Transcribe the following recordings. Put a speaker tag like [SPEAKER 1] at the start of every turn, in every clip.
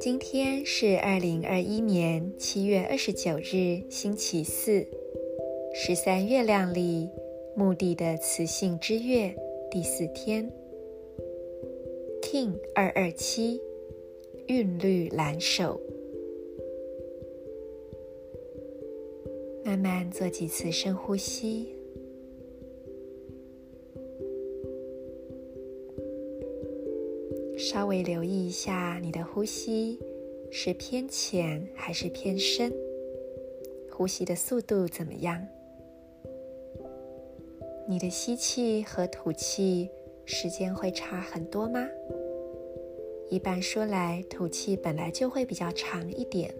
[SPEAKER 1] 今天是二零二一年七月二十九日，星期四，十三月亮历墓地的雌性之月第四天 King 二二七，韵律蓝手，慢慢做几次深呼吸。稍微留意一下你的呼吸是偏浅还是偏深，呼吸的速度怎么样？你的吸气和吐气时间会差很多吗？一般说来，吐气本来就会比较长一点，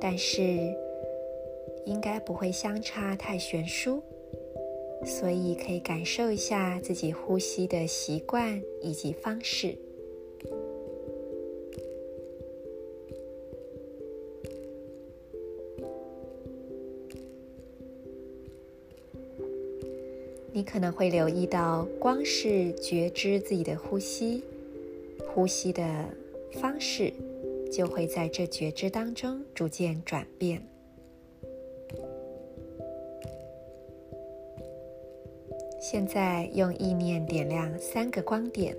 [SPEAKER 1] 但是应该不会相差太悬殊。所以可以感受一下自己呼吸的习惯以及方式。你可能会留意到，光是觉知自己的呼吸，呼吸的方式就会在这觉知当中逐渐转变。现在用意念点亮三个光点：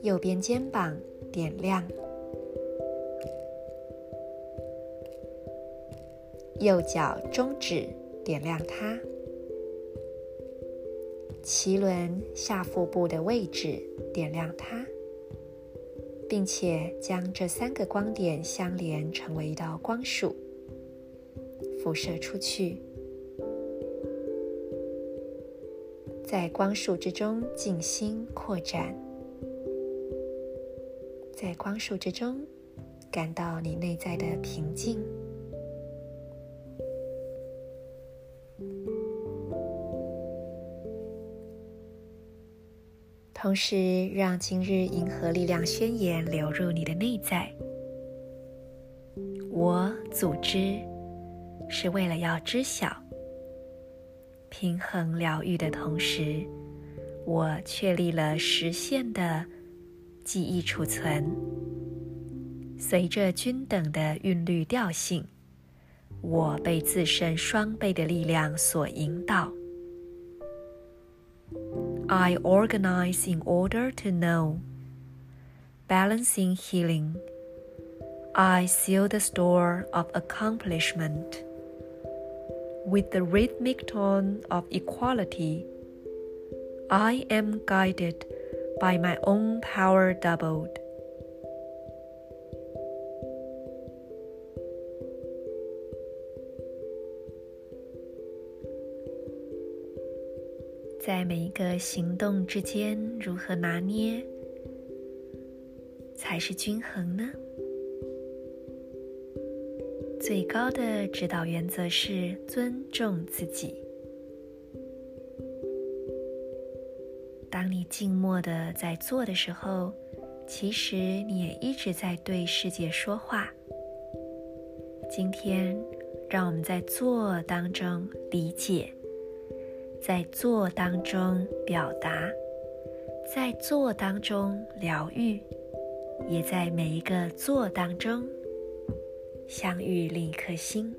[SPEAKER 1] 右边肩膀点亮，右脚中指点亮它，脐轮下腹部的位置点亮它，并且将这三个光点相连，成为一道光束，辐射出去。在光束之中静心扩展，在光束之中感到你内在的平静，同时让今日银河力量宣言流入你的内在。我组织是为了要知晓。平衡疗愈的同时，我确立了实现的记忆储存。随着均等的韵律调性，我被自身双倍的力量所引导。I organize in order to know. Balancing healing. I seal the store of accomplishment. With the rhythmic tone of equality, I am guided by my own power doubled. 在每一个行动之间，如何拿捏才是均衡呢？ 最高的指导原则是尊重自己。当你静默的在做的时候，其实你也一直在对世界说话。今天，让我们在做当中理解，在做当中表达，在做当中疗愈，也在每一个做当中。相遇另一颗心。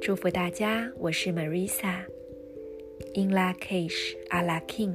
[SPEAKER 1] 祝福大家，我是 Marisa。In la cage, a la king.